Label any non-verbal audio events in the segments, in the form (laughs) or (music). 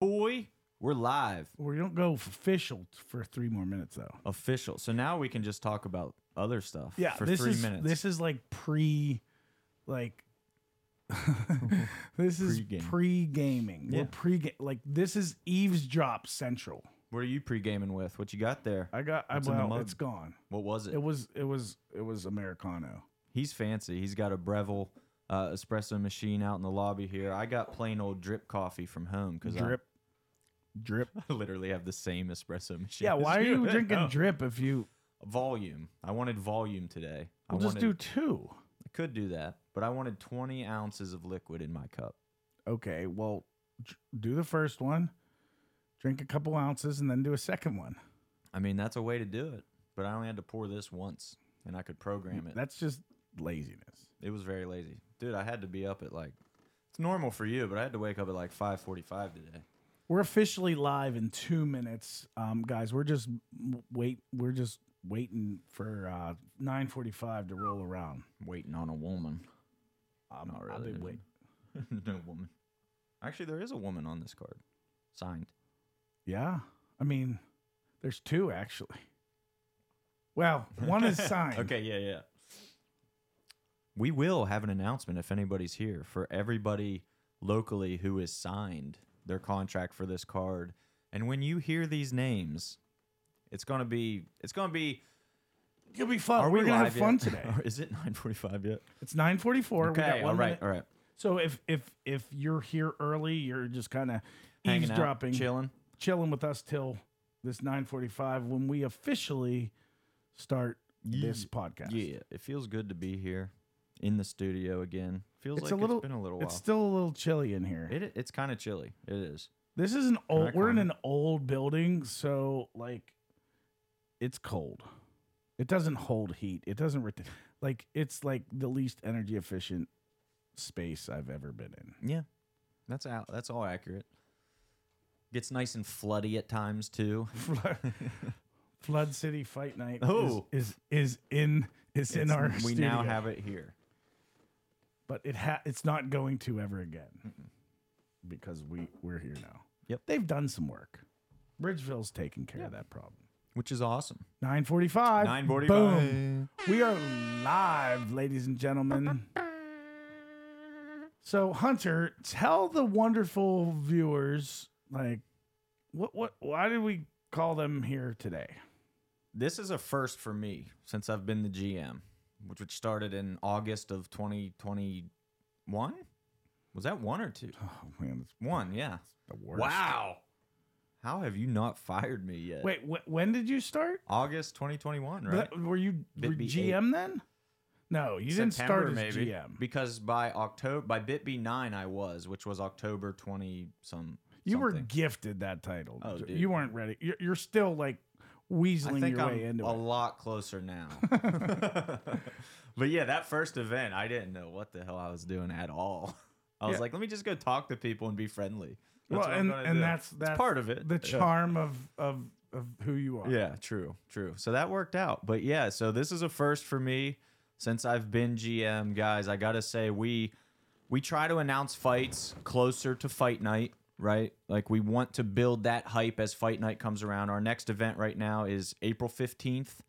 Boy, we're live. We don't go official for three more minutes though. Official. So now we can just talk about other stuff Yeah, for this three is minutes. this is like pre, like (laughs) this is Pre-game. pre gaming. Yeah. We're pre like this is eavesdrop central. what are you pre-gaming with? What you got there? I got I in the well, mug? it's gone. What was it? It was it was it was Americano. He's fancy. He's got a Breville uh, espresso machine out in the lobby here. I got plain old drip coffee from home because Drip, drip. (laughs) I literally have the same espresso machine. Yeah, why are you (laughs) drinking Oh. drip if you? volume? I wanted volume today. I We'll just do wanted- two. I could do that, but I wanted 20 ounces of liquid in my cup. Okay, well, dr- do the first one, drink a couple ounces, and then do a second one. I mean, that's a way to do it, but I only had to pour this once, and I could program it. That's just laziness. It was very lazy, dude. I had to be up at like it's normal for you, but I had to wake up at like 5:45 today. We're officially live in two minutes, um, guys. We're just wait. We're just waiting for uh, nine forty-five to roll around. Waiting on a woman. I'm Not I've really. been waiting. (laughs) no woman. Actually, there is a woman on this card, signed. Yeah, I mean, there's two actually. Well, one is (laughs) signed. Okay, yeah, yeah. We will have an announcement if anybody's here for everybody locally who is signed their contract for this card. And when you hear these names, it's gonna be it's gonna be. it'll be fun. Are We're gonna live have fun today. Or (laughs) is it 9:45 yet? It's nine forty-four. we got Okay, all right, all right. So if if if you're here early, you're just kind of Hanging out, eavesdropping, chilling. chilling with us till this nine forty-five when we officially start this podcast. Yeah, it feels good to be here in the studio again. Feels It's like a little. it's been a little while. It's still a little chilly in here. it, it's kind of chilly. It is. This is an old. We're in an old building, so like, it's cold. It doesn't hold heat. It doesn't ret- like. It's like the least energy efficient space I've ever been in. Yeah, that's out. That's all accurate. Gets nice and floody at times too. (laughs) Flood, City Fight Night Oh. is, is is in is in our we studio, now have it here. But it ha- it's not going to ever again because we we're here now. Yep. they've done some work. Bridgeville's taking care of that problem. which is awesome. Nine forty-five. 9:45. Boom. We are live, ladies and gentlemen. So, Hunter, tell the wonderful viewers, like, what, what, why did we call them here today? This is a first for me since I've been the GM, which which started in August of 2021. Was that one or two? Oh man, it's One, yeah. the worst. Wow. How have you not fired me yet? Wait, wh- when did you start? August 2021, right? That- were you were Bitbee GM then? No, you didn't start as maybe, GM. because by October by BitB nine I was, which was October 20 some. You were something. gifted that title. Oh, dude. You weren't ready. You're, you're still like I weaseling think your I'm way into a it. lot closer now. (laughs) (laughs) but yeah, that first event, I didn't know what the hell I was doing at all. (laughs) I was Yeah. like, let me just go talk to people and be friendly. well, what I'm and gonna and do. that's It's that's part of it. The Yeah. charm of of of who you are. Yeah, true, true. So that worked out. But yeah, so this is a first for me since I've been GM, guys. I gotta say we we try to announce fights closer to fight night, right? Like we want to build that hype as fight night comes around. Our next event right now is April fifteenth.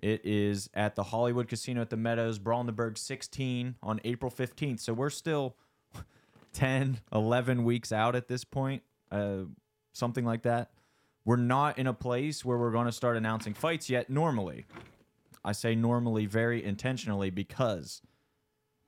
It is at the Hollywood Casino at the Meadows, Brawl in the Berg 16 on April 15th. So we're still (laughs) 10, 11 weeks out at this point, uh, something like that. We're not in a place where we're going to start announcing fights yet, normally. I say normally very intentionally because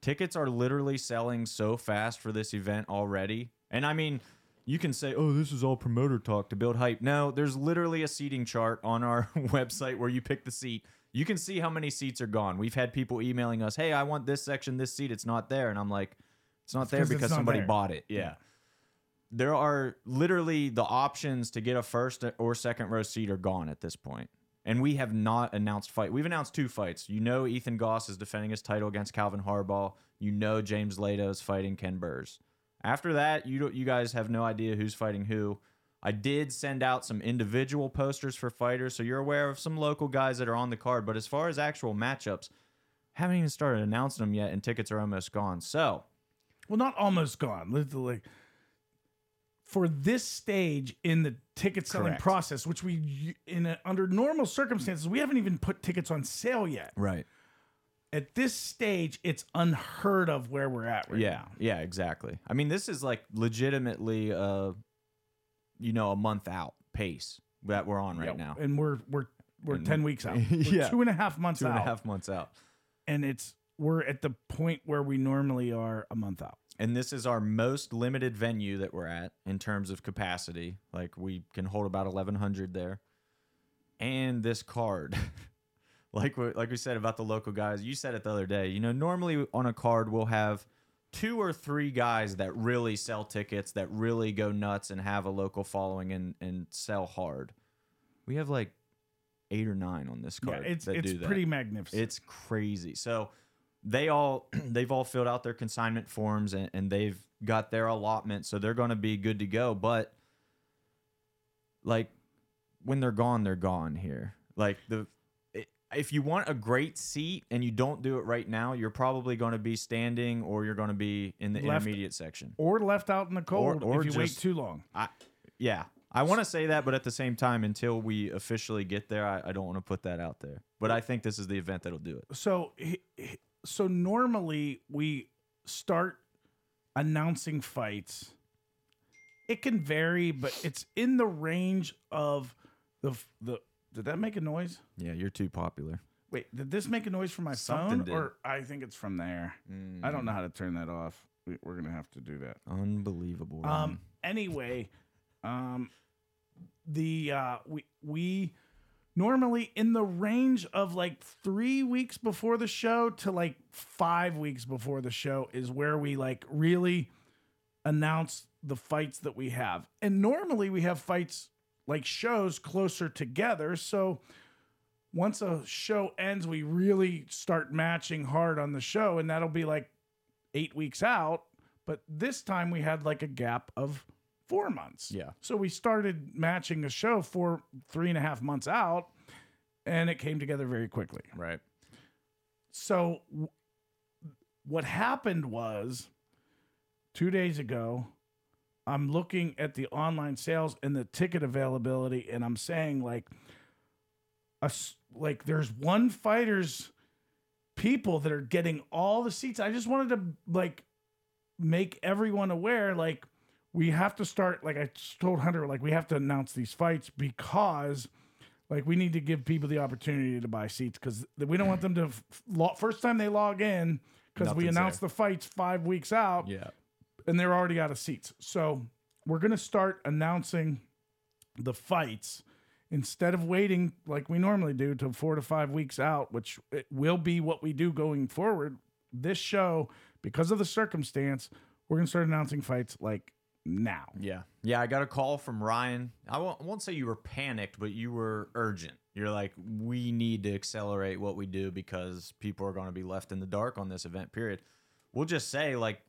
tickets are literally selling so fast for this event already. And I mean, you can say, oh, this is all promoter talk to build hype. No, there's literally a seating chart on our (laughs) website where you pick the seat. You can see how many seats are gone. We've had people emailing us, hey, I want this section, this seat. It's not there. And I'm like, it's not there because not somebody there. bought it. Yeah. There are literally the options to get a first or second row seat are gone at this point. And we have not announced fight. We've announced two fights. You know Ethan Goss is defending his title against Calvin Harbaugh. You know James Lato is fighting Ken Burrs. After that, you you guys have no idea who's fighting who. I did send out some individual posters for fighters, so you're aware of some local guys that are on the card. But as far as actual matchups, haven't even started announcing them yet, and tickets are almost gone. So Well, not almost gone. Literally, like for this stage in the ticket selling Correct. process, which we in a, under normal circumstances we haven't even put tickets on sale yet. Right. At this stage, it's unheard of where we're at right yeah. now. Yeah. Exactly. I mean, this is like legitimately, uh, you know, a month out pace that we're on right Yeah, now. and we're we're we're And- ten weeks out. (laughs) We're Yeah. two and a half months Two out, and a half months out. and it's we're at the point where we normally are a month out. And this is our most limited venue that we're at in terms of capacity. Like we can hold about 1100 there. And this card. (laughs) like we, like we said about the local guys, you said it the other day. You know, normally on a card we'll have two or three guys that really sell tickets, that really go nuts and have a local following and and sell hard. We have like 8 or 9 on this Yeah, card it's that it's that. pretty magnificent. It's crazy. So they all (clears throat) they've all filled out their consignment forms and, and they've got their allotment, so they're going to be good to go. But like when they're gone, they're gone here. Like the if you want a great seat and you don't do it right now, you're probably going to be standing or you're going to be in the Left- intermediate section. or left out in the cold or if you wait too long. I, yeah, I want to say that, but at the same time, until we officially get there, I, I don't want to put that out there. But I think this is the event that'll do it. So so normally we start announcing fights. It can vary, but it's in the range of the the. Did that make a noise? Yeah, you're too popular. Wait, did this make a noise from my Something phone, did. or I think it's from there? I don't know how to turn that off. We, we're gonna have to do that. Unbelievable. Ryan. Um. Anyway, um, the uh, we we normally in the range of like three weeks before the show to like five weeks before the show is where we like really announce the fights that we have, and normally we have fights like shows closer together, so. Once a show ends, we really start matching hard on the show, and that'll be like eight weeks out. But this time we had like a gap of four months. Yeah. So we started matching a show for three and a half months out, and it came together very quickly. right. So w- what happened was two days ago, I'm looking at the online sales and the ticket availability, and I'm saying like, a like there's one fighters people that are getting all the seats. I just wanted to like make everyone aware like we have to start like I told Hunter like we have to announce these fights because like we need to give people the opportunity to buy seats because we don't want them to f- lo- first time they log in because we announce there. the fights five weeks out Yeah. And they're already out of seats. So we're gonna start announcing the fights instead of waiting like we normally do to four to five weeks out, which it will be what we do going forward. This show, because of the circumstance, we're gonna start announcing fights like now. Yeah. Yeah. I got a call from Ryan. I won't, I won't say you were panicked, but you were urgent. You're like, we need to accelerate what we do because people are going to be left in the dark on this event, period. We'll just say, like,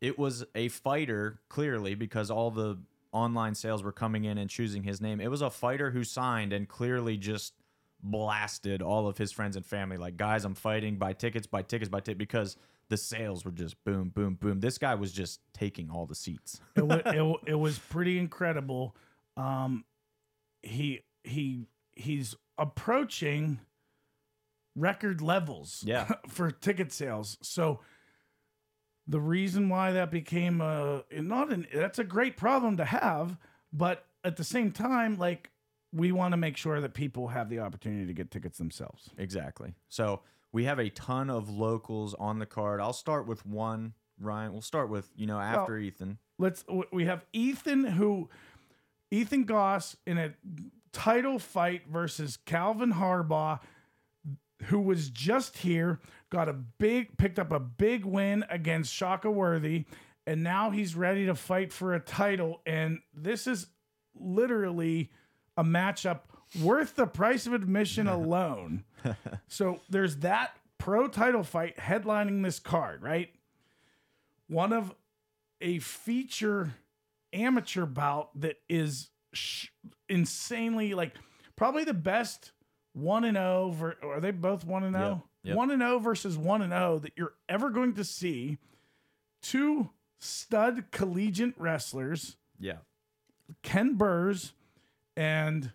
it was a fighter, clearly, because all the online sales were coming in and choosing his name. It was a fighter who signed and clearly just blasted all of his friends and family. Like, guys, I'm fighting, buy tickets, buy tickets, buy tickets, because the sales were just boom, boom, boom. This guy was just taking all the seats. it, wa- (laughs) it, it was pretty incredible. Um, he he he's approaching record levels Yeah. (laughs) for ticket sales. So the reason why that became a not an that's a great problem to have, but at the same time, like we want to make sure that people have the opportunity to get tickets themselves. Exactly. So we have a ton of locals on the card. I'll start with one, Ryan. We'll start with, you know, after Ethan. let's we have Ethan who Ethan Goss in a title fight versus Calvin Harbaugh who was just here got a big picked up a big win against Shaka Worthy and now he's ready to fight for a title and this is literally a matchup worth the price of admission (laughs) alone. so there's that pro title fight headlining this card, right? One of a feature amateur bout that is sh- insanely like probably the best 1 and 0 ver- are they both 1 and 0 Yep, yep. 1 and 0 versus 1 and 0 that you're ever going to see two stud collegiate wrestlers Yeah. Ken Burrs and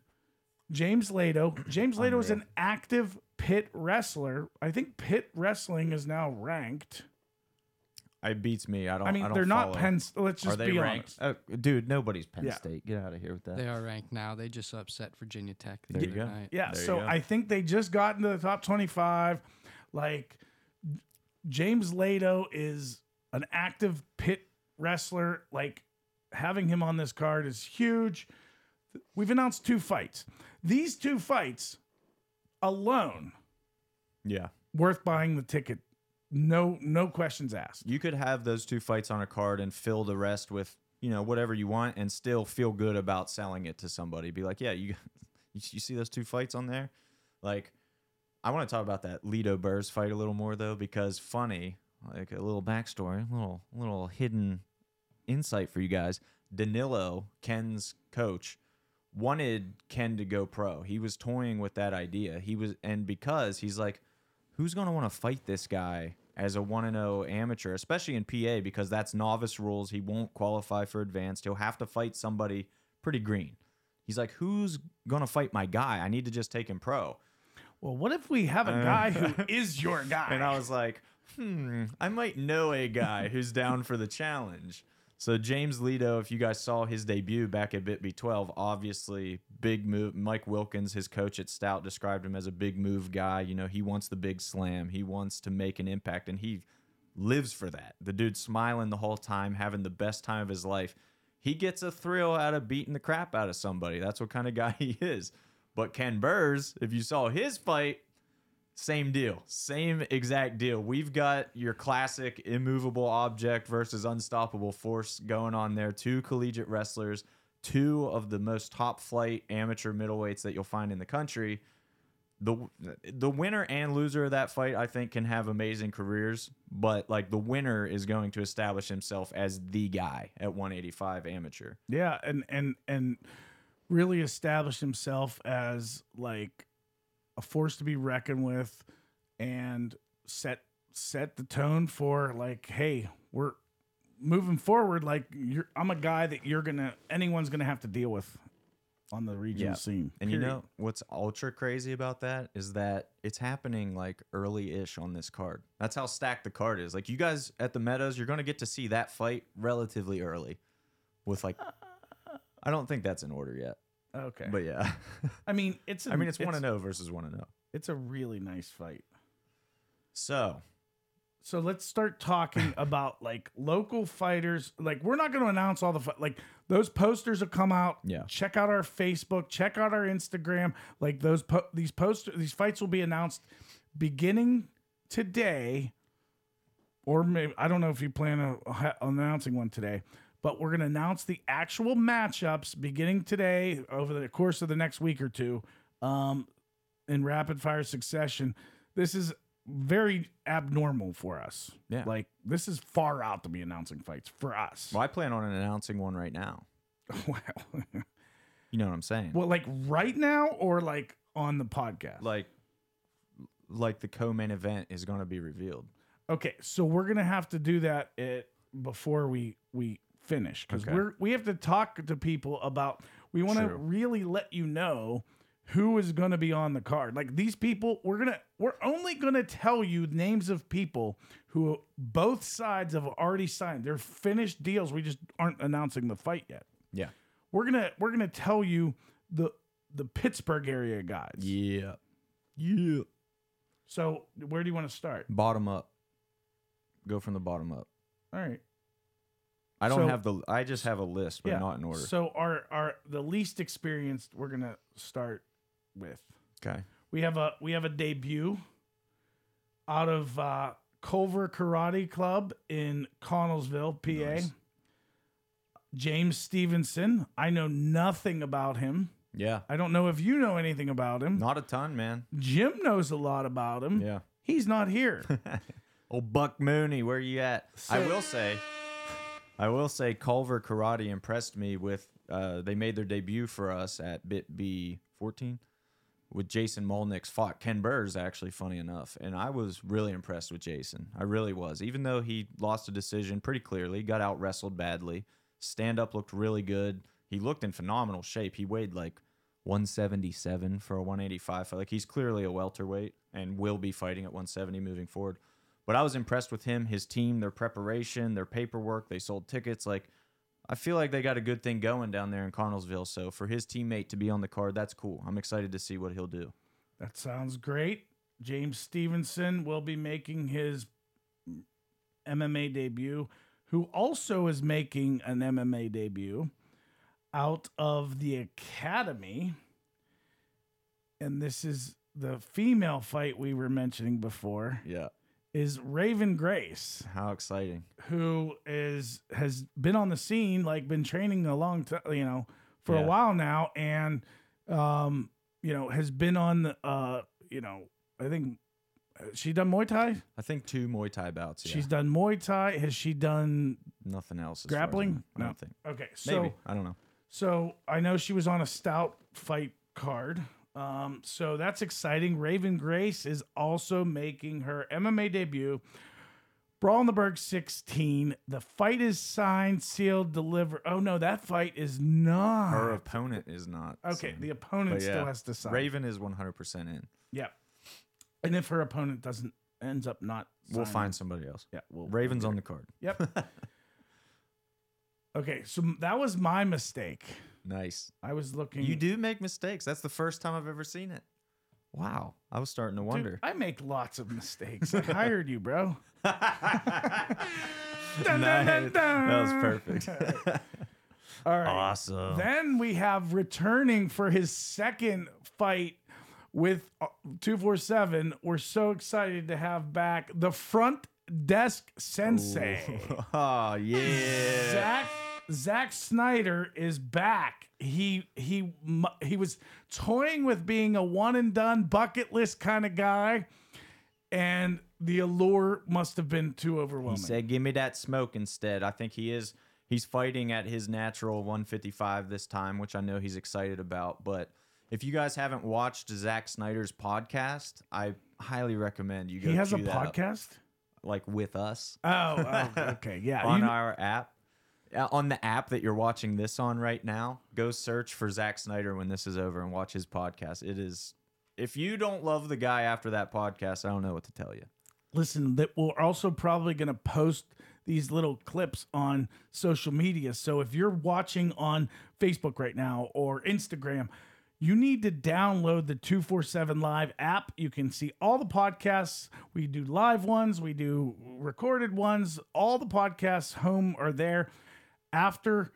James Lato. (clears throat) James Lato is an active Pitt wrestler. I think Pitt wrestling is now ranked. It beats me. I don't. I mean, don't they're not follow. Penn. Let's Are just they be ranked? honest. Oh, dude, nobody's Penn Yeah. State. Get out of here with that. They are ranked now. They just upset Virginia Tech the There you other go. night. Yeah, There you so go. I think they just got into the top 25. Like James Lato is an active Pitt wrestler. Like having him on this card is huge. We've announced two fights. These two fights alone Yeah. worth buying the ticket. No no questions asked. You could have those two fights on a card and fill the rest with, you know, whatever you want and still feel good about selling it to somebody. Be like, yeah, you you, (laughs) you see those two fights on there? Like, I want to talk about that Lido Burrs fight a little more though, because funny, like a little backstory, a little little hidden insight for you guys. Danilo, Ken's coach, wanted Ken to go pro. He was toying with that idea. He was and because he's like, who's going to want to fight this guy as a 1 0 amateur, especially in PA because that's novice rules. He won't qualify for advanced. He'll have to fight somebody pretty green. He's like, who's going to fight my guy? I need to just take him pro. Well, what if we have a guy who (laughs) is your guy? And I was like, hmm, I might know a guy who's down for the challenge. So James Leto, if you guys saw his debut back at Bit B12, obviously big move. Mike Wilkins, his coach at Stout, described him as a big move guy. You know, he wants the big slam. He wants to make an impact, and he lives for that. The dude smiling the whole time, having the best time of his life. He gets a thrill out of beating the crap out of somebody. That's what kind of guy (laughs) he is. But Ken Burrs, if you saw his fight, same deal. Same exact deal. We've got your classic immovable object versus unstoppable force going on there. Two collegiate wrestlers, two of the most top flight amateur middleweights that you'll find in the country. The the winner and loser of that fight, I think, can have amazing careers, but like the winner is going to establish himself as the guy at 185 amateur. Yeah, and and and really established himself as like a force to be reckoned with, and set set the tone for like, hey, we're moving forward. Like, you're, I'm a guy that you're gonna anyone's gonna have to deal with on the regional Yeah. scene. And you know what's ultra crazy about that is that it's happening like early ish on this card. That's how stacked the card is. Like you guys at the Meadows, you're to get to see that fight relatively early with like, uh, I don't think that's in order yet. okay, But yeah. (laughs) I mean, it's a, I mean, it's 1 to 0 versus 1 to 0. It's a really nice fight. So, So let's start talking (laughs) about like local fighters. Like we're not going to announce all the fi- like those posters will come out. Yeah. Check out our Facebook. Check out our Instagram. Like those po- these posters these fights will be announced beginning today, or maybe I don't know if you plan on announcing one today. But we're going to announce the actual matchups beginning today over the course of the next week or two, um, in rapid fire succession. This is very abnormal for us. Yeah. Like this is far out to be announcing fights for us. well, I plan on announcing one right now. (laughs) Wow. You know what I'm saying? well, like right now or like on the podcast? Like, like the co-main event is going to be revealed. Okay, so we're gonna have to do that it before we we finish because Okay. we're we have to talk to people about. We want to really let you know who is going to be on the card. Like these people, we're gonna we're only gonna tell you names of people who both sides have already signed. They're finished deals. We just aren't announcing the fight yet. Yeah. We're gonna we're gonna tell you the the Pittsburgh area guys. Yeah. Yeah. So where do you want to start? Bottom up. Go from the bottom up. All right. I don't So- have the. I just have a list, but not in order. So our our the least experienced we're gonna start with. okay. We have a we have a debut out of uh, Culver Karate Club in Connellsville, PA. Nice. James Stevenson. I know nothing about him. Yeah. I don't know if you know anything about him. Not a ton, man. Jim knows a lot about him. Yeah. He's not here. (laughs) Old Buck Mooney, where you at? I will say, I will say, Culver Karate impressed me with. Uh, they made their debut for us at Bit B 14 with Jason Molnick's fought Ken Burrs. Actually, funny enough, and I was really impressed with Jason. I really was, even though he lost a decision pretty clearly, got out wrestled badly. Stand up looked really good. he looked in phenomenal shape. He weighed like 177 for a 185. Like he's clearly a welterweight and will be fighting at 170 moving forward. But I was impressed with him, his team, their preparation, their paperwork. They sold tickets. Like I feel like they got a good thing going down there in Connellsville. So for his teammate to be on the card, that's cool. I'm excited to see what he'll do. That sounds great. James Stevenson will be making his MMA debut, who also is making an MMA debut out of the academy. And this is the female fight we were mentioning before Yeah. Is Raven Grace, How exciting. who is has been on the scene, like been training a long time, you know, for Yeah. a while now, and um, you know, has been on the uh, you know, I think uh, she done Muay Thai. I think two Muay Thai bouts. Yeah. She's done Muay Thai. Has she done nothing else. as far as I grappling? know. I No. don't think. Okay, so Maybe. I don't know. So I know she was on a stout fight card. Um, so that's exciting. Raven Grace is also making her MMA debut. Brawl in the Berg 16. The fight is signed, sealed, delivered. Oh no, that fight is not. Her opponent is not. okay, the opponent but still has to sign. Raven is 100% in. Yeah. And if her opponent doesn't ends up not, We'll signing- find somebody else. Yeah, we'll Raven's on the card. Yep. (laughs) okay, so that was my mistake. Nice. I was looking. You do make mistakes. That's the first time I've ever seen it. Wow. I was starting to Dude, wonder. I make lots of mistakes. I hired you, bro. (laughs) (laughs) Dun, dun, dun. That was perfect. (laughs) All right. awesome. Then we have returning for his second fight with uh, 247. We're so excited to have back the front desk sensei. oh, yeah. Zach Zack Snyder is back. He he he was toying with being a one and done bucket list kind of guy, and the allure must have been too overwhelming. He said, "Give me that smoke instead." I think he is. He's fighting at his natural 155 this time, which I know he's excited about. But if you guys haven't watched Zack Snyder's podcast, I highly recommend you go. he has a chew that out, podcast. like with us Oh, oh, (laughs) okay, yeah. on you- our app. Uh, On the app that you're watching this on right now, go search for Zack Snyder when this is over and watch his podcast. It is, if you don't love the guy after that podcast, I don't know what to tell you. listen, that we're also probably going to post these little clips on social media. So if you're watching on Facebook right now or Instagram, you need to download the 247 Live app. You can see all the podcasts. We do live ones, we do recorded ones. All the podcasts home are there. After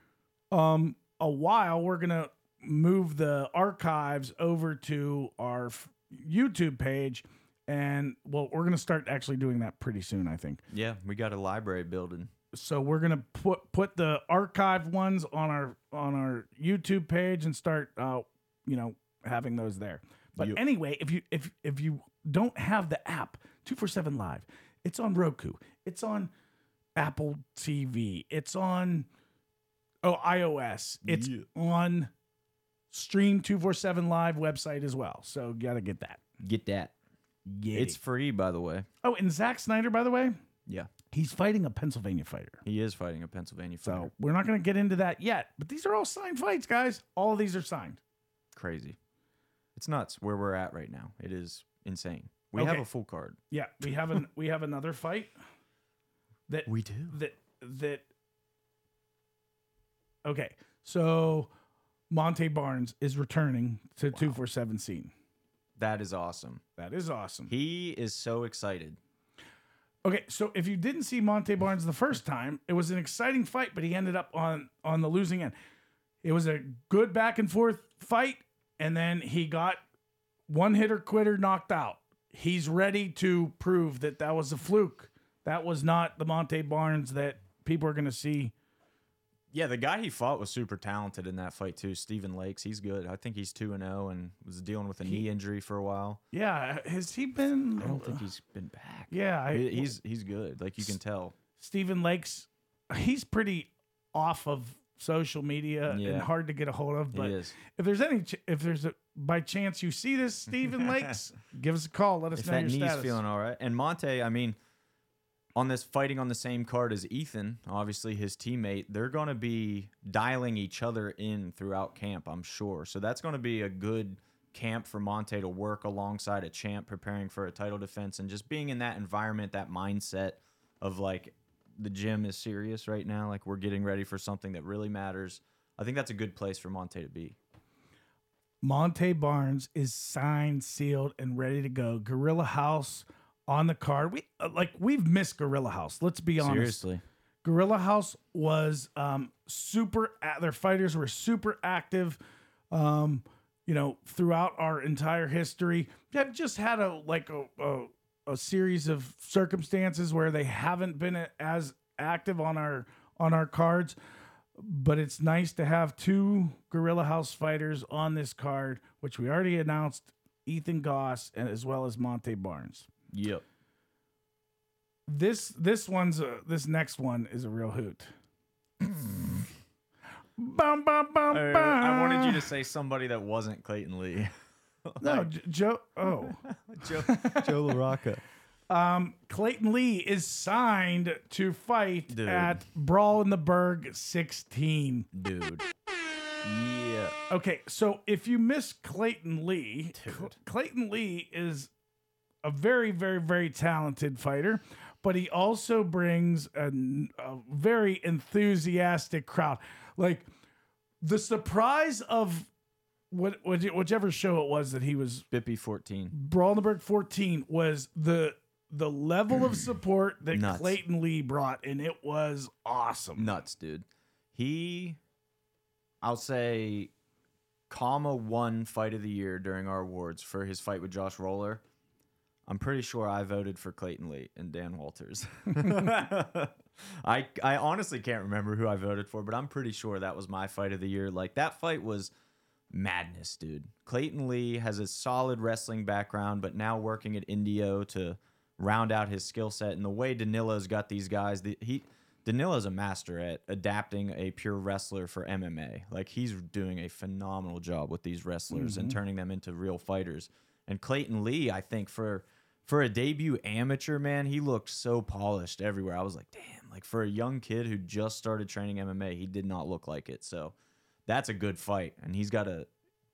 um, a while, we're going to move the archives over to our f- YouTube page. And well, we're going to start actually doing that pretty soon, I think. Yeah, we got a library building. So we're going to put put the archive ones on our on our YouTube page and start uh, you know, having those there. But Yep. anyway, if you if if you don't have the app 247 Live, it's on Roku. It's on Apple TV. It's on oh iOS. It's Yeah. on Stream 247 Live website as well. So you got to get that. Get that. Yeah. It's free, by the way. Oh, and Zack Snyder, by the way, Yeah, he's fighting a Pennsylvania fighter. he is fighting a Pennsylvania fighter. So we're not going to get into that yet. But these are all signed fights, guys. All of these are signed. Crazy. It's nuts where we're at right now. It is insane. We have a full card. Yeah, we have an we have another fight that We do. that that. Okay, so Monte Barnes is returning to two four seven scene. That is awesome. That is awesome. He is so excited. Okay, so if you didn't see Monte Barnes the first time, it was an exciting fight, but he ended up on on the losing end. It was a good back and forth fight, and then he got one hitter quitter knocked out. He's ready to prove that that was a fluke. That was not the Monte Barnes that people are going to see. Yeah, the guy he fought was super talented in that fight too. Stephen Lakes, he's good. I think he's two and zero, and was dealing with a knee injury for a while. Yeah, has he been? I don't think he's been back. Yeah, I, he's he's good. Like you can tell. Stephen Lakes. He's pretty off of social media and hard to get a hold of. But he if there's any, if there's a by chance you see this Stephen (laughs) Lakes, give us a call. Let us If know that your knee's status. feeling all right, and Monte, I mean, on this fighting on the same card as Ethan, obviously his teammate, they're going to be dialing each other in throughout camp, I'm sure. So that's going to be a good camp for Monte to work alongside a champ preparing for a title defense and just being in that environment, that mindset of like the gym is serious right now, like we're getting ready for something that really matters. I think that's a good place for Monte to be. Monte Barnes is signed, sealed, and ready to go. Gorilla House on the card. We uh, like we've missed Gorilla House. Let's be honest. Seriously. Gorilla House was um, super. Their fighters were super active. Um, you know, throughout our entire history, they've just had a like a, a a series of circumstances where they haven't been as active on our on our cards. But it's nice to have two Gorilla House fighters on this card, which we already announced: Ethan Goss and as well as Monte Barnes Yep. this this one's a, this next one is a real hoot. bum, bum, bum, I. I wanted you to say somebody that wasn't Clayton Lee. (laughs) no J- Joe. Oh, (laughs) Joe, (laughs) Joe LaRocca. um, Clayton Lee is signed to fight Dude. at Brawl in the Berg 16. Dude. Yeah. Okay, so if you miss Clayton Lee, Dude. Clayton Lee is a very, very, very talented fighter, but he also brings a very enthusiastic crowd. Like the surprise of what, what whichever show it was that he was Bippy 14. Brawl in the Berg 14 was the the level of (clears throat) support that Nuts. Clayton Lee brought, and it was awesome. Nuts, dude. He, I'll say, comma one fight of the year during our awards for his fight with Josh Roller. I'm pretty sure I voted for Clayton Lee and Dan Walters. (laughs) (laughs) I I honestly can't remember who I voted for, but I'm pretty sure that was my fight of the year. Like that fight was madness, dude. Clayton Lee has a solid wrestling background, but now working at Indio to round out his skill set. And the way Danilo's got these guys, the, he Danilo's a master at adapting a pure wrestler for MMA. Like he's doing a phenomenal job with these wrestlers and mm-hmm. turning them into real fighters. And Clayton Lee, I think for for a debut amateur man, he looked so polished everywhere. I was like, damn, like for a young kid who just started training MMA, he did not look like it. So that's a good fight. And he's got a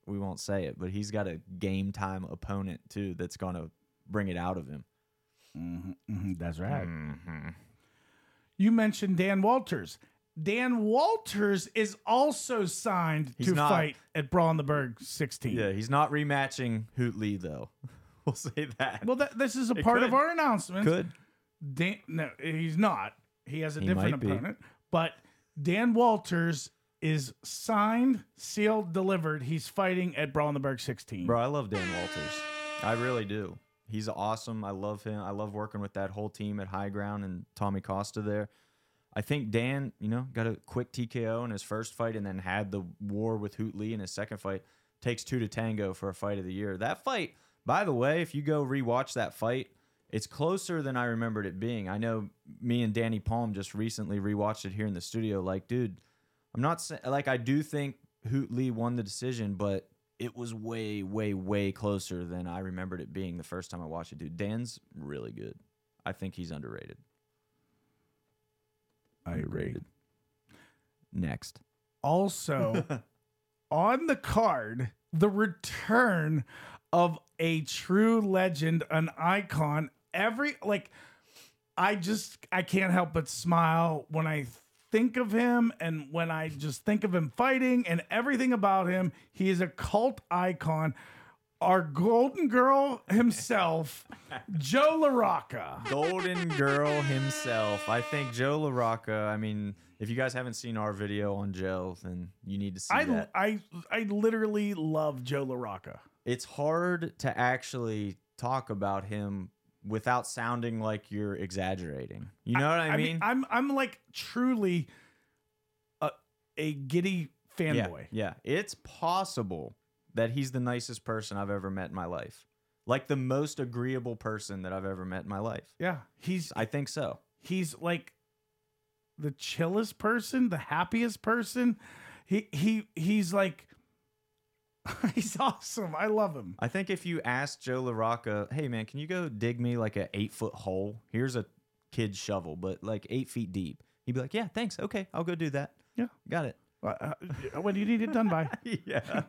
we won't say it, but he's got a game time opponent too that's gonna bring it out of him. Mhm, that's right. Mm-hmm. You mentioned Dan Walters. Dan Walters is also signed He's to not. fight at Brawl in the Berg 16. Yeah, he's not rematching Hoot Lee though. (laughs) we'll say that. Well, that, this is a It part of could. our announcement. Good. Dan, no, he's not. He has a He different might be. opponent. But Dan Walters is signed, sealed, delivered. He's fighting at Brawl in the Berg 16. Bro, I love Dan Walters. I really do. He's awesome. I love him. I love working with that whole team at High Ground and Tommy Costa there. I think Dan, you know, got a quick TKO in his first fight and then had the war with Hoot Lee in his second fight. Takes two to tango for a fight of the year. That fight, by the way, if you go rewatch that fight, it's closer than I remembered it being. I know me and Danny Palm just recently rewatched it here in the studio. Like, dude, I'm not saying like I do think Hoot Lee won the decision, but it was way, way, way closer than I remembered it being the first time I watched it. Dude, Dan's really good. I think he's underrated. I agree. Next. Also, (laughs) on the card, the return of a true legend, an icon. Every like, I just I can't help but smile when I think of him and when I just think of him fighting and everything about him. He is a cult icon. Our golden girl himself, Joe LaRocca. Golden Girl himself. I think Joe LaRocca. I mean, if you guys haven't seen our video on Joe, then you need to see I, that. I I literally love Joe LaRocca. it's hard to actually talk about him without sounding like you're exaggerating. You know what I, mean? I'm I'm like truly a a giddy yeah, fanboy. yeah. It's possible that he's the nicest person I've ever met in my life. Like the most agreeable person that I've ever met in my life. Yeah, he's I think so. he's like the chillest person, the happiest person. He he he's like (laughs) he's awesome. I love him. I think if you ask Joe LaRocca, hey man, can you go dig me like a eight foot hole? Here's a kid's shovel, but like eight feet deep. He'd be like, "Yeah, thanks. Okay, I'll go do that. Yeah. got it." Uh, uh, when do you need it done by? (laughs) yeah,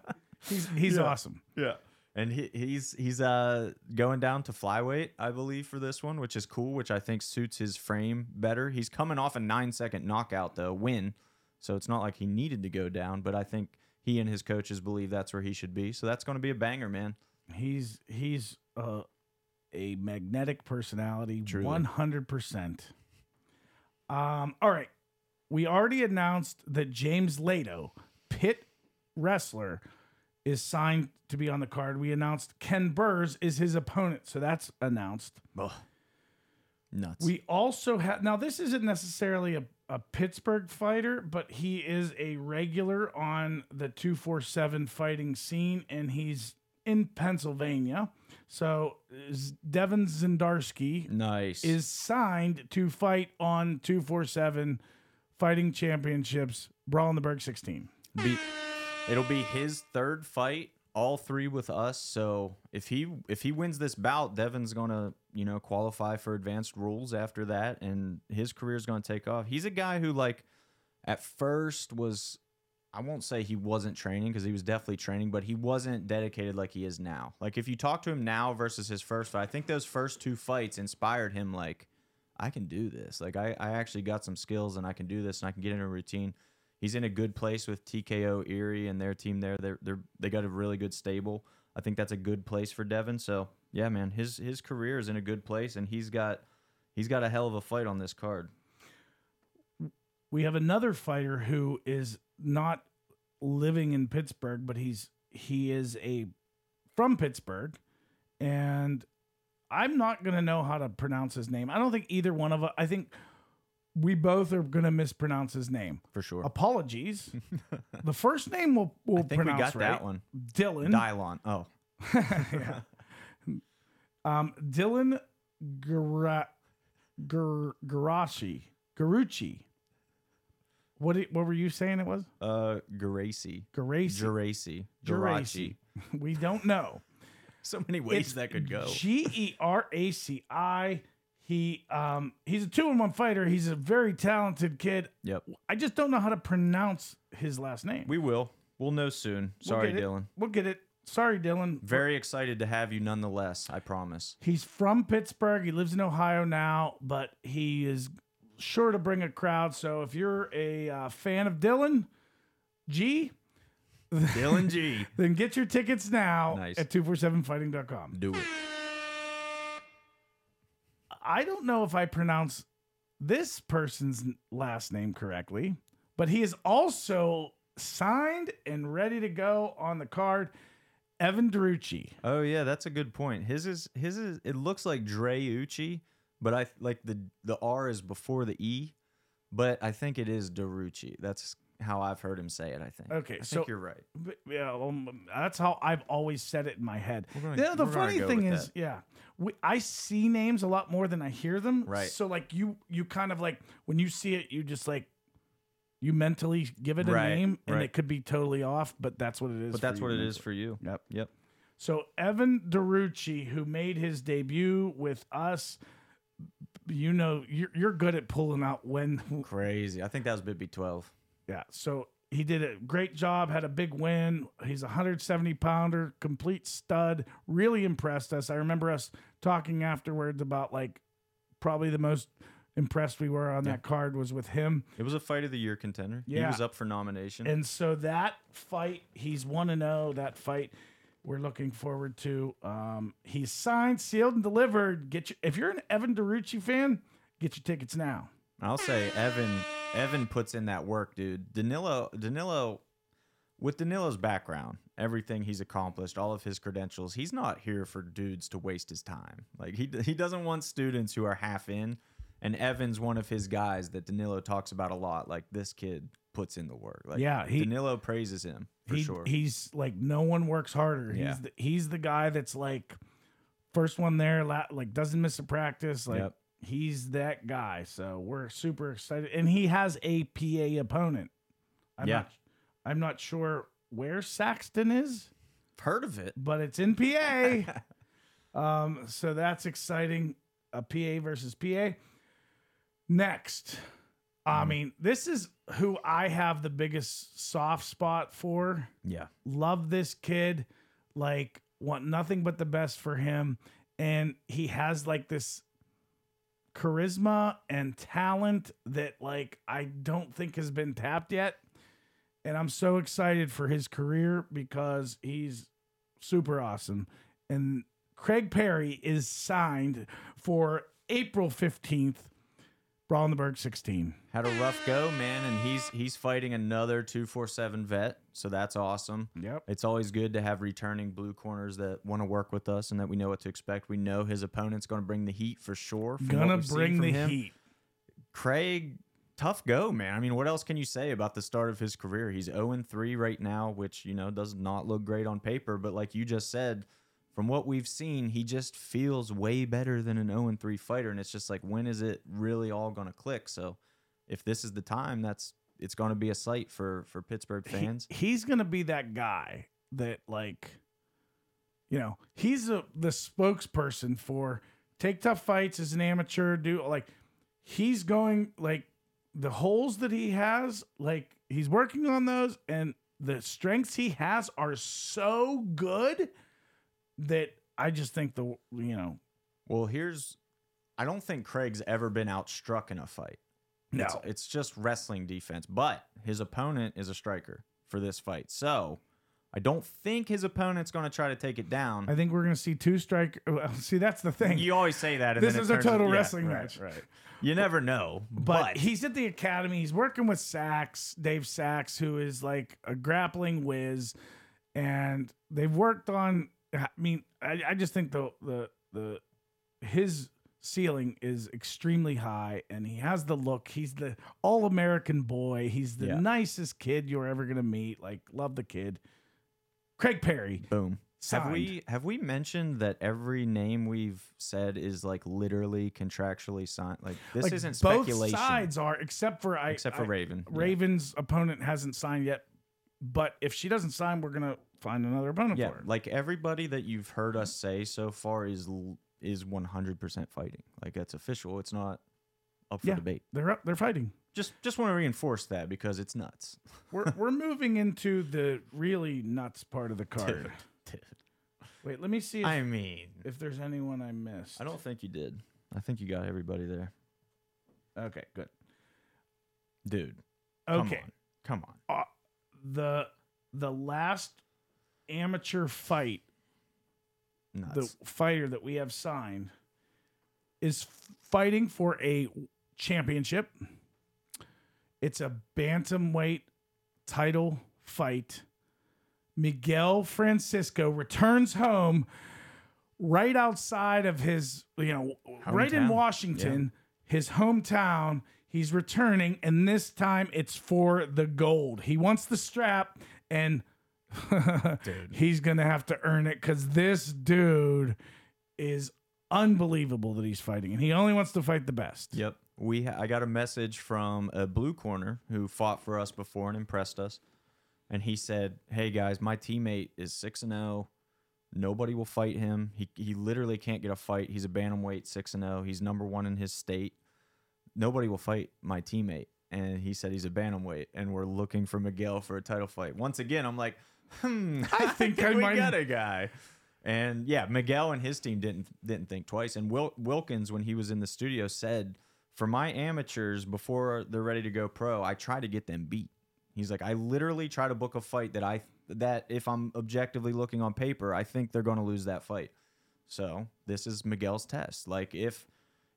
He's he's Yeah. awesome. yeah. And he, he's he's uh going down to flyweight, I believe, for this one, which is cool, which I think suits his frame better. He's coming off a nine second knockout though, win, so it's not like he needed to go down. But I think he and his coaches believe that's where he should be. So that's going to be a banger, man. He's he's uh, a magnetic personality, one hundred percent. Um. All right, we already announced that James Lato, Pitt wrestler, is signed to be on the card. We announced Ken Burrs is his opponent, so that's announced. Ugh. Nuts. We also have now. This isn't necessarily a, a Pittsburgh fighter, but he is a regular on the two four seven fighting scene, and he's in Pennsylvania. So uh, is Devin Zendarski nice. is signed to fight on two four seven fighting championships, Brawl in the Berg sixteen. be it'll be his third fight all three with us. So if he if he wins this bout devin's gonna you know qualify for advanced rules after that and his career's gonna take off. He's a guy who like at first was i won't say he wasn't training because he was definitely training but he wasn't dedicated like he is now. Like if you talk to him now versus his first fight i think those first two fights inspired him like i can do this. Like i, I actually got some skills and i can do this and i can get in a routine he's in a good place with TKO Erie and their team there. They're they're they got a really good stable. I think that's a good place for Devin. So yeah, man, his his career is in a good place, and he's got he's got a hell of a fight on this card. We have another fighter who is not living in Pittsburgh, but he's he is a from Pittsburgh, and I'm not gonna know how to pronounce his name. I don't think either one of us. I think we both are gonna mispronounce his name. For sure. Apologies. (laughs) the first name we'll, we'll I think we pronounce got right. that one. Dylan. Dylon. Oh, (laughs) Yeah. Um, Dylan Gara, Gar, Garashi. Garucci. What did, what were you saying it was? uh. Garaci. Geraci. Geraci. We don't know. (laughs) So many ways It's that could go. G E R A C I. He um he's a two in one fighter. He's a very talented kid. Yep. I just don't know how to pronounce his last name. We will. We'll know soon. Sorry, get it. Dylan. We'll get it. Sorry, Dylan. Very excited to have you nonetheless. I promise. He's from Pittsburgh. He lives in Ohio now, but he is sure to bring a crowd. So if you're a uh, fan of Dylan G, Dylan G. (laughs) then get your tickets now Nice. at 247fighting.com. Do it. I don't know if I pronounce this person's last name correctly, but he is also signed and ready to go on the card. Evan Darucci. Oh yeah, that's a good point. His is his is it looks like Dreucci, but I like the the R is before the E, but I think it is Darucci. That's how I've heard him say it. I think. Okay, I so- think you're right. But, yeah, um, that's how I've always said it in my head. Gonna- Yeah, the funny thing is, that. yeah, we, I see names a lot more than I hear them. Right. So like you, you kind of like when you see it, you just like you mentally give it a Right, name, and right. it could be totally off, but that's what it is. But for that's you what it mentally. is for you. Yep. Yep. So Evan DeRucci, who made his debut with us, you know, you're you're good at pulling out when Crazy. I think that was Bibby twelve. Yeah. So he did a great job, had a big win. He's a 170 pounder, complete stud. Really impressed us. I remember us talking afterwards about like probably the most impressed we were on Yeah. that card was with him. It was a fight of the year contender. Yeah. He was up for nomination. And so that fight, he's 1 to 0. That fight we're looking forward to. Um, he's signed, sealed, and delivered. Get your, if you're an Evan DeRucci fan, get your tickets now. I'll say Evan Evan puts in that work, dude. Danilo Danilo with Danilo's background, everything he's accomplished, all of his credentials, he's not here for dudes to waste his time. Like he he doesn't want students who are half in. And Evan's one of his guys that Danilo talks about a lot. Like this kid puts in the work. Like Yeah, he- Danilo praises him for he, sure. He's like no one works harder. Yeah. He's the, he's the guy that's like first one there, like doesn't miss a practice. Like Yep. He's that guy. So we're super excited, and he has a PA opponent. I'm Yeah. not, I'm not sure where Saxton is, Heard of it? but it's in PA. (laughs) um, so that's exciting. A PA versus PA. Next, I mean, this is who I have the biggest soft spot for. Yeah. Love this kid. Like, want nothing but the best for him. And he has like this charisma and talent that, like, I don't think has been tapped yet. And I'm so excited for his career because he's super awesome. And Craig Perry is signed for April 15th, Brawl in the Berg 16. Had a rough go, man, and he's he's fighting another 247 vet, so that's awesome. Yep. It's always good to have returning blue corners that want to work with us and that we know what to expect. We know his opponent's going to bring the heat for sure. Gonna bring the him. heat. Craig, tough go, man. I mean, what else can you say about the start of his career? He's 0 3 right now, which, you know, does not look great on paper. But like you just said, from what we've seen, he just feels way better than an 0 3 fighter. And it's just like, when is it really all going to click? So if this is the time, that's it's going to be a sight for for Pittsburgh He- fans. he's gonna be that guy that like you know he's a, the spokesperson for take tough fights as an amateur do like he's going like the holes that he has like he's working on those and the strengths he has are so good that i just think the you know Well, here's I don't think Craig's ever been outstruck in a fight. No It's, it's just wrestling defense, but his opponent is a striker for this fight. So I don't think his opponent's going to try to take it down. i think we're gonna see two strike (laughs) well, see that's the thing you always say that. This is a total yeah, wrestling right, match Right. You never know. but, But, he's at the academy. He's working with Sachs, Dave Sachs, who is like a grappling whiz, and they've worked on. I mean, I, I just think the the the his ceiling is extremely high, and he has the look. He's the all American boy. He's the Yeah. nicest kid you're ever gonna meet. Like, love the kid. Craig Perry. boom. Have we have we mentioned that every name we've said is like literally contractually signed? Like this like, isn't both speculation. sides are, except for I, except for I- Raven. Yeah. Raven's opponent hasn't signed yet, but if she doesn't sign, we're gonna find another opponent Yeah, for her. like everybody that you've heard us say so far is l- is 100% fighting. Like that's official. It's not up for Yeah. debate. They're up, they're fighting. Just just want to reinforce that because it's nuts. (laughs) We're we're moving into the really nuts part of the card. Dude. Wait, let me see if, I mean, if there's anyone I missed. I don't think you did. I think you got everybody there. Okay, good. Dude. Come Okay, on. Come on. Uh, the the last amateur fight, Nuts. the fighter that we have signed, is fighting for a championship. It's a bantamweight title fight. Miguel Francisco returns home right outside of his, you know, right in Hometown. Washington, his hometown. He's returning, and this time it's for the gold. He wants the strap, and (laughs) he's gonna have to earn it because this dude is unbelievable that he's fighting, and he only wants to fight the best. Yep. We ha- I got a message from a blue corner who fought for us before and impressed us. And he said, "Hey guys, my teammate is 6 and 0. Nobody will fight him. He he literally can't get a fight. He's a bantamweight 6 and 0. He's number 1 in his state. Nobody will fight my teammate." And he said he's a bantamweight and we're looking for Miguel for a title fight. Once again, I'm like, "Hmm, (laughs) I think I we might- got a guy." And yeah, Miguel and his team didn't didn't think twice. And Wil- Wilkins, when he was in the studio, said, "For my amateurs, before they're ready to go pro, I try to get them beat." He's like, "I literally try to book a fight that I that if I'm objectively looking on paper, I think they're going to lose that fight." So this is Miguel's test. Like if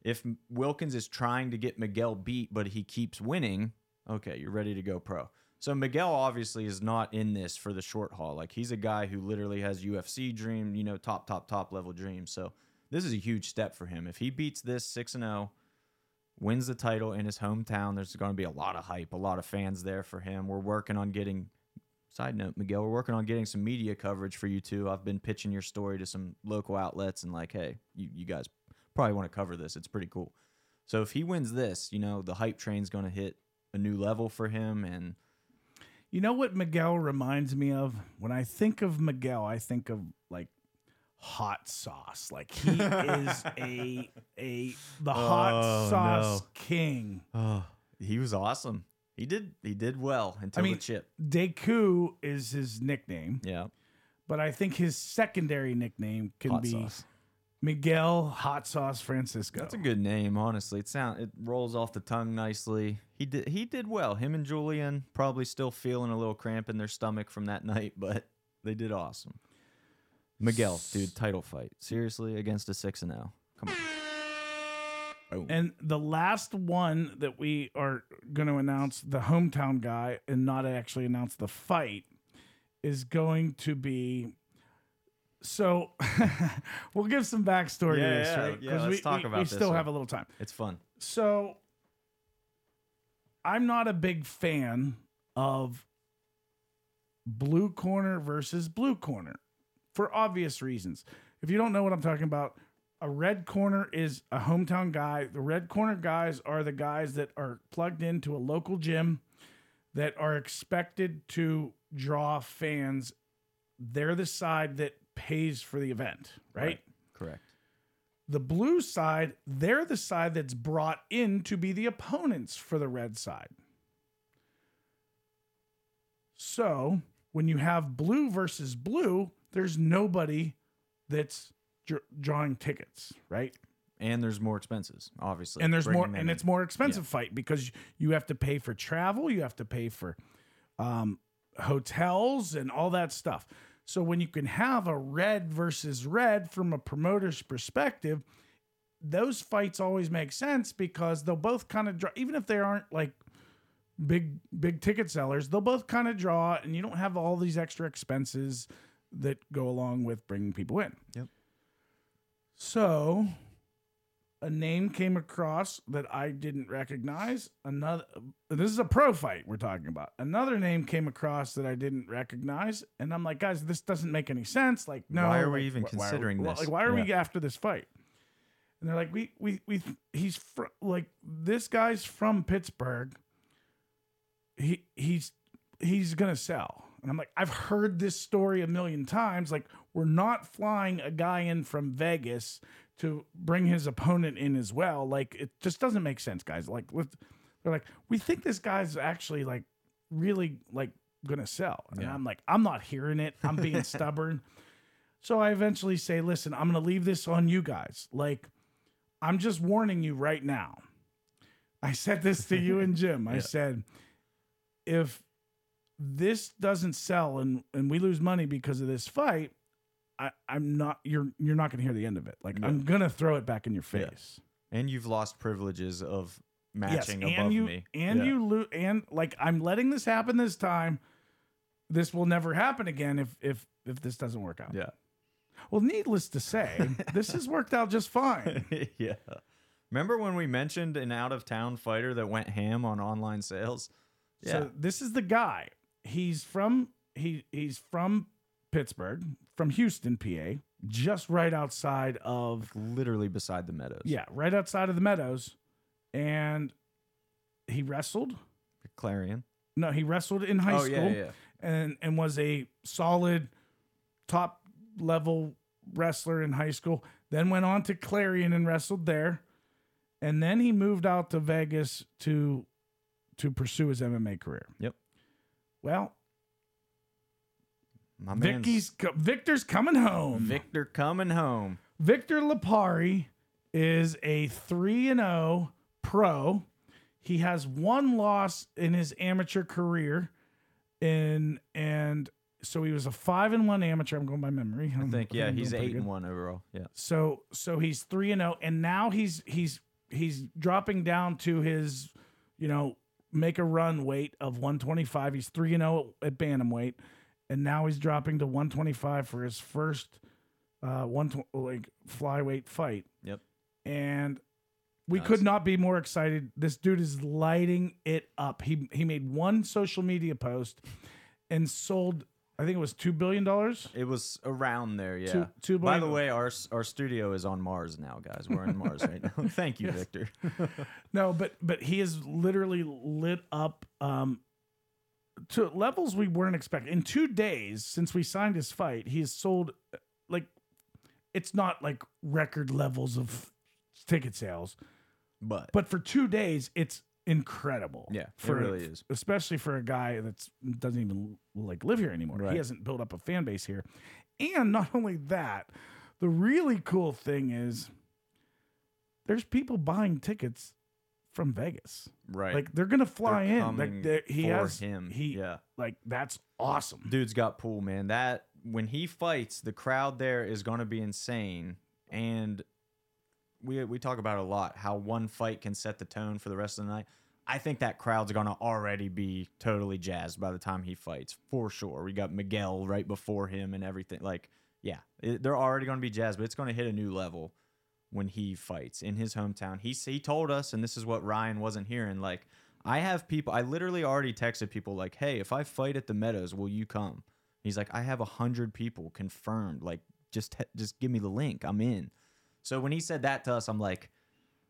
if Wilkins is trying to get Miguel beat, but he keeps winning, okay, you're ready to go pro. So Miguel obviously is not in this for the short haul. Like he's a guy who literally has UFC dream, you know, top, top, top level dreams. So this is a huge step for him. If he beats this six and zero, wins the title in his hometown, there's going to be a lot of hype, a lot of fans there for him. We're working on getting. Side note, Miguel, we're working on getting some media coverage for you too. I've been pitching your story to some local outlets and like, hey, you, you guys probably want to cover this. It's pretty cool. So if he wins this, you know, the hype train's going to hit a new level for him and You know what Miguel reminds me of? When I think of Miguel, I think of like hot sauce. Like he is (laughs) a a the oh, hot Oh, sauce no. king. Oh, he was awesome. He did he did well until mean- the chip. Deku is his nickname, Yeah. but I think his secondary nickname can Hot be sauce. Miguel Hot Sauce Francisco. That's a good name, honestly. It sound it rolls off the tongue nicely. He did he did well. Him and Julian probably still feeling a little cramp in their stomach from that night, but they did awesome. Miguel, dude, title fight. Seriously, against a six and zero. Come on. Oh. And the last one that we are going to announce, the hometown guy, and not actually announce the fight, is going to be. So (laughs) we'll give some backstory Yeah, to this, yeah, right? yeah, let's we, talk we, about we this still one. have a little time. It's fun. So I'm not a big fan of blue corner versus blue corner for obvious reasons. If you don't know what I'm talking about, a red corner is a hometown guy. The red corner guys are the guys that are plugged into a local gym that are expected to draw fans. They're the side that pays for the event, right? Correct. The blue side, they're the side that's brought in to be the opponents for the red side. So when you have blue versus blue, there's nobody that's dr- drawing tickets, right? And there's more expenses, obviously. and there's more, and in. it's more expensive fight because you have to pay for travel, you have to pay for um, hotels and all that stuff. So when you can have a red versus red from a promoter's perspective, those fights always make sense because they'll both kind of draw, even if they aren't like big big ticket sellers, they'll both kind of draw, and you don't have all these extra expenses that go along with bringing people in. Yep. So a name came across that I didn't recognize. Another this is a pro fight we're talking about. Another name came across that I didn't recognize, and I'm like, guys, this doesn't make any sense. Like, no, Why are we like, even wh- why are considering this? Like, why are we after this fight? And they're like, we we we he's fr- like this guy's from Pittsburgh. He he's he's gonna sell. And I'm like, I've heard this story a million times. Like, we're not flying a guy in from Vegas to bring his opponent in as well. Like, it just doesn't make sense, guys. Like, let's, they're like, we think this guy's actually like really like gonna sell. And Yeah. I'm like, I'm not hearing it. I'm being (laughs) stubborn. So I eventually say, listen, I'm gonna leave this on you guys. Like, I'm just warning you right now. I said this to you and Jim. (laughs) I Yeah. said, if this doesn't sell and and we lose money because of this fight, I, I'm not you're you're not gonna hear the end of it. Like Yeah. I'm gonna throw it back in your Yeah. face. And you've lost privileges of Yes, matching and above you me. and Yeah. you lo- and like I'm letting this happen this time. This will never happen again if if if this doesn't work out. Yeah. Well, needless to say, (laughs) this has worked out just fine. (laughs) yeah. Remember when we mentioned an out of town fighter that went ham on online sales? Yeah. So this is the guy. He's from he he's from Pittsburgh, from Houston, PA, just right outside of literally beside the meadows. yeah, right outside of the Meadows, and he wrestled. Clarion. No, he wrestled in high oh, school yeah, yeah. and and was a solid top level wrestler in high school. Then went on to Clarion and wrestled there, and then he moved out to Vegas to to pursue his MMA career. Yep. Well, My Vicky's co- Victor's coming home. Victor coming home. Victor Lapari is a 3 and 0 pro. He has one loss in his amateur career in and so he was a 5 and 1 amateur. I'm going by memory. I think yeah, he's 8 and 1 overall. Yeah. So so he's 3 and 0 and now he's he's he's dropping down to his you know make a run weight of 125. He's 3 and 0 at bantamweight and now he's dropping to 125 for his first uh one tw- like flyweight fight. Yep. And we Nice. could not be more excited. This dude is lighting it up. He he made one social media post and sold I think it was 2 billion dollars. It was around there, yeah. Two- two By the way, our our studio is on Mars now, guys. We're in Mars right now. (laughs) Thank you, Victor. (laughs) No, but but he is literally lit up um to levels we weren't expecting. In 2 days since we signed his fight, he has sold like it's not like record levels of ticket sales, But, but for two days, it's incredible. Yeah, it for, really is. especially for a guy that's doesn't even like live here anymore. Right. He hasn't built up a fan base here, and not (laughs) only that, the really cool thing is there's people buying tickets from Vegas. right. Like they're gonna fly They're in. coming Like they're- he for has him. He yeah. like that's awesome. Dude's got pool, man. That when he fights, the crowd there is going to be insane. And we we talk about it a lot how one fight can set the tone for the rest of the night. I think that crowd's going to already be totally jazzed by the time he fights, for sure. We got Miguel right before him and everything. Like, yeah, it, they're already going to be jazzed, but it's going to hit a new level when he fights in his hometown. He he told us, and this is what Ryan wasn't hearing. Like, I have people. I literally already texted people like, "Hey, if I fight at the Meadows, will you come?" He's like, "I have a hundred people confirmed. Like, just just give me the link. I'm in." So when he said that to us, I'm like,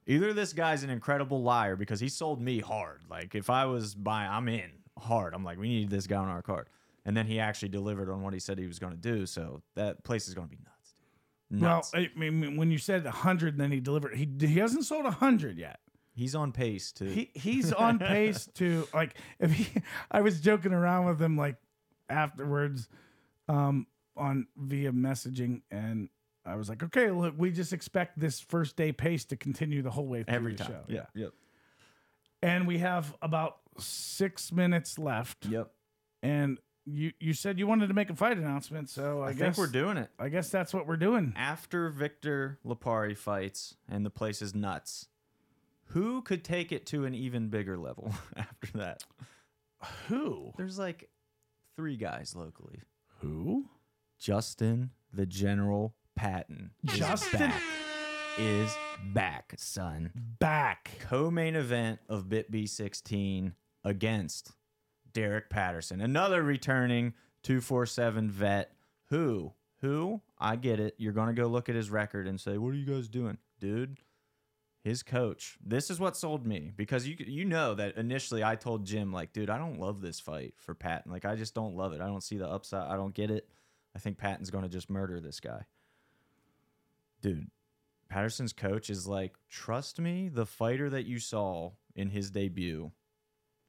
either this guy's an incredible liar because he sold me hard. Like, if I was buying, I'm in hard. I'm like, we need this guy on our card. And then he actually delivered on what he said he was going to do. So that place is going to be nuts. Nuts. Well, I mean, when you said hundred, then he delivered. He he hasn't sold hundred yet. He's on pace to. He he's on pace to (laughs) like if he. I was joking around with him like afterwards, um, on via messaging, and I was like, okay, look, we just expect this first day pace to continue the whole way through every the time. show. Yeah. Yep. and we have about six minutes left. Yep. And you you said you wanted to make a fight announcement, so I, I, guess think we're doing it. I guess that's what we're doing. After Victor Lapari fights and the place is nuts, who could take it to an even bigger level (laughs) after that? Who? There's like three guys locally. Who? Justin the General Patton. is Justin- back. is back, son. Back. Co-main event of Bit B16 against Derek Patterson, another returning 247 vet. Who? Who? I get it. You're gonna go look at his record and say, "What are you guys doing, dude?" His coach. This is what sold me because you you know that initially I told Jim like, dude, I don't love this fight for Patton. Like I just don't love it. I don't see the upside. I don't get it. I think Patton's going to just murder this guy. Dude, Patterson's coach is like, trust me, the fighter that you saw in his debut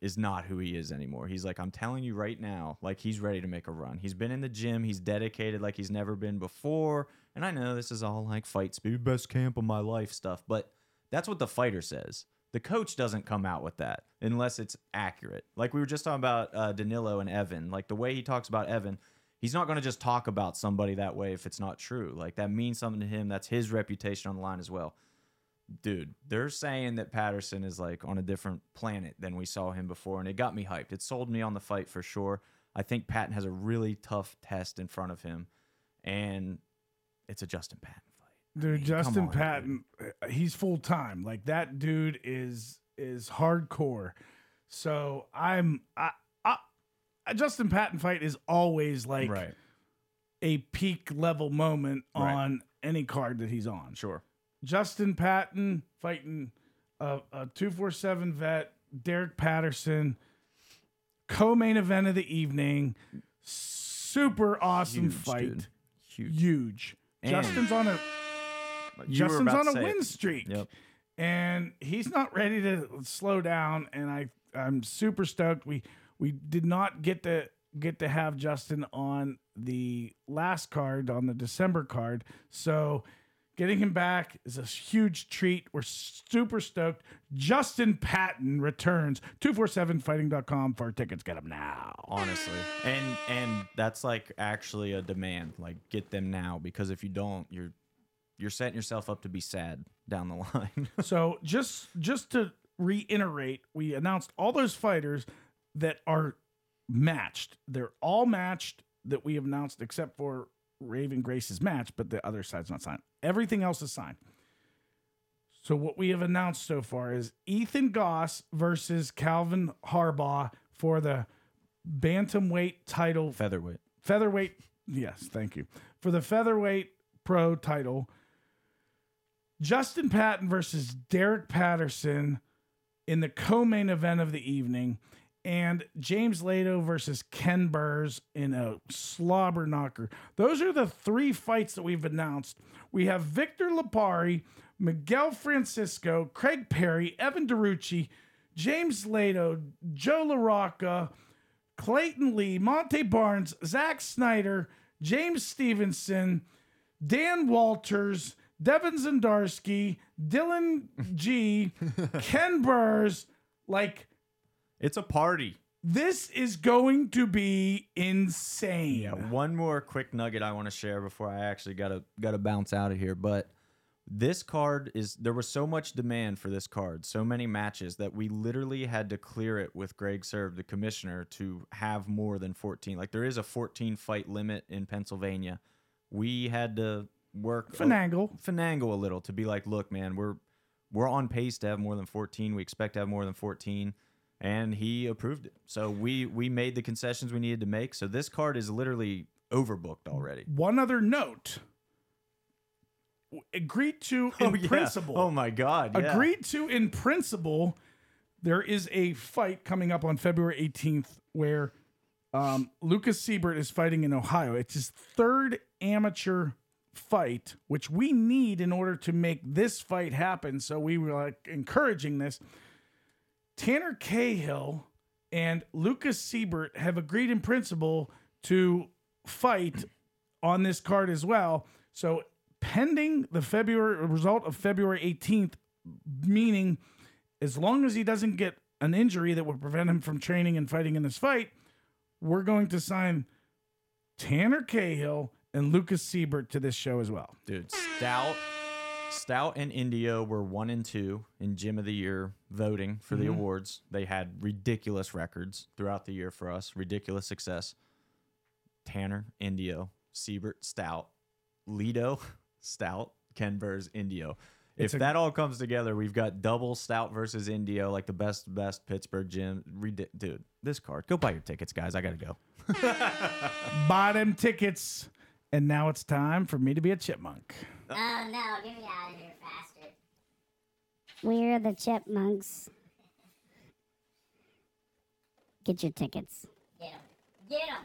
is not who he is anymore. He's like, I'm telling you right now, like he's ready to make a run. He's been in the gym, he's dedicated like he's never been before. And I know this is all like fight speed, best camp of my life stuff, but that's what the fighter says. The coach doesn't come out with that unless it's accurate. Like we were just talking about uh, Danilo and Evan. Like the way he talks about Evan, he's not going to just talk about somebody that way if it's not true. Like that means something to him. That's his reputation on the line as well. Dude, they're saying that Patterson is like on a different planet than we saw him before, and it got me hyped. It sold me on the fight for sure. I think Patton has a really tough test in front of him, and it's a Justin Patton fight. Dude, mean, Justin on, Patton, uh, he's full time. Like that dude is is hardcore. So I'm I, I a Justin Patton fight is always like a peak level moment Right. on any card that he's on. Sure. Justin Patton fighting a, a 247 vet, Derek Patterson, co main event of the evening. Super awesome Huge, fight. dude. Huge. Huge. And- Justin's on a You were Justin's about on to a it. win streak. Yep. And he's not ready to slow down and I I'm super stoked. We we did not get to get to have Justin on the last card on the December card. So getting him back is a huge treat. We're super stoked. Justin Patton returns 247fighting.com for tickets. Get them now. honestly and and that's like actually a demand like get them now because if you don't you're you're setting yourself up to be sad down the (laughs) line so just just to reiterate, we announced all those fighters that are matched. They're all matched that we have announced except for Raven Grace's match, but the other side's not signed. Everything else is signed. So what we have announced so far is Ethan Goss versus Calvin Harbaugh for the bantamweight title featherweight featherweight. Yes, thank you for the featherweight pro title. Justin Patton versus Derek Patterson in the co-main event of the evening, and James Lato versus Ken Burrs in a slobber knocker. Those are the three fights that we've announced. We have Victor Lapari, Miguel Francisco, Craig Perry, Evan DeRucci, James Lato, Joe LaRocca, Clayton Lee, Monte Barnes, Zach Snyder, James Stevenson, Dan Walters, Devin Zandarski, Dylan G, (laughs) Ken Burrs. Like, It's a party. this is going to be insane. Yeah, one more quick nugget I want to share before I actually got to got to bounce out of here, but this card is there was so much demand for this card, so many matches that we literally had to clear it with Greg Sirb, the commissioner, to have more than 14. Like there is a 14 fight limit in Pennsylvania. We had to work a- Finagle. finagle a little to be like, look, man, we're we're on pace to have more than 14. We expect to have more than 14, and he approved it. So we we made the concessions we needed to make. So this card is literally overbooked already. One other note. Agreed to (laughs) in yeah. principle. Oh my God! Yeah. agreed to in principle. There is a fight coming up on February 18th where um, Lucas Siebert is fighting in Ohio. It's his third amateur fight, which we need in order to make this fight happen. So we were like encouraging this. Tanner Cahill and Lucas Siebert have agreed in principle to fight on this card as well. So pending the February result of February 18th, meaning as long as he doesn't get an injury that would prevent him from training and fighting in this fight, we're going to sign Tanner Cahill and Lucas Siebert to this show as well. dude. Stout, Stout, and Indio were one and two in Gym of the Year voting for the mm-hmm. awards. They had ridiculous records throughout the year for us. Ridiculous success. Tanner, Indio, Siebert, Stout, Lido, (laughs) Stout, Ken Burrs, Indio. If a- that all comes together, we've got double Stout versus Indio, like the best, best Pittsburgh gym. Ridi- dude, this card. Go buy your tickets, guys. I gotta go. (laughs) Buy them tickets. And now it's time for me to be a chipmunk. Oh no, get me out of here faster. We're the Chipmunks. Get your tickets. Get them. Get him.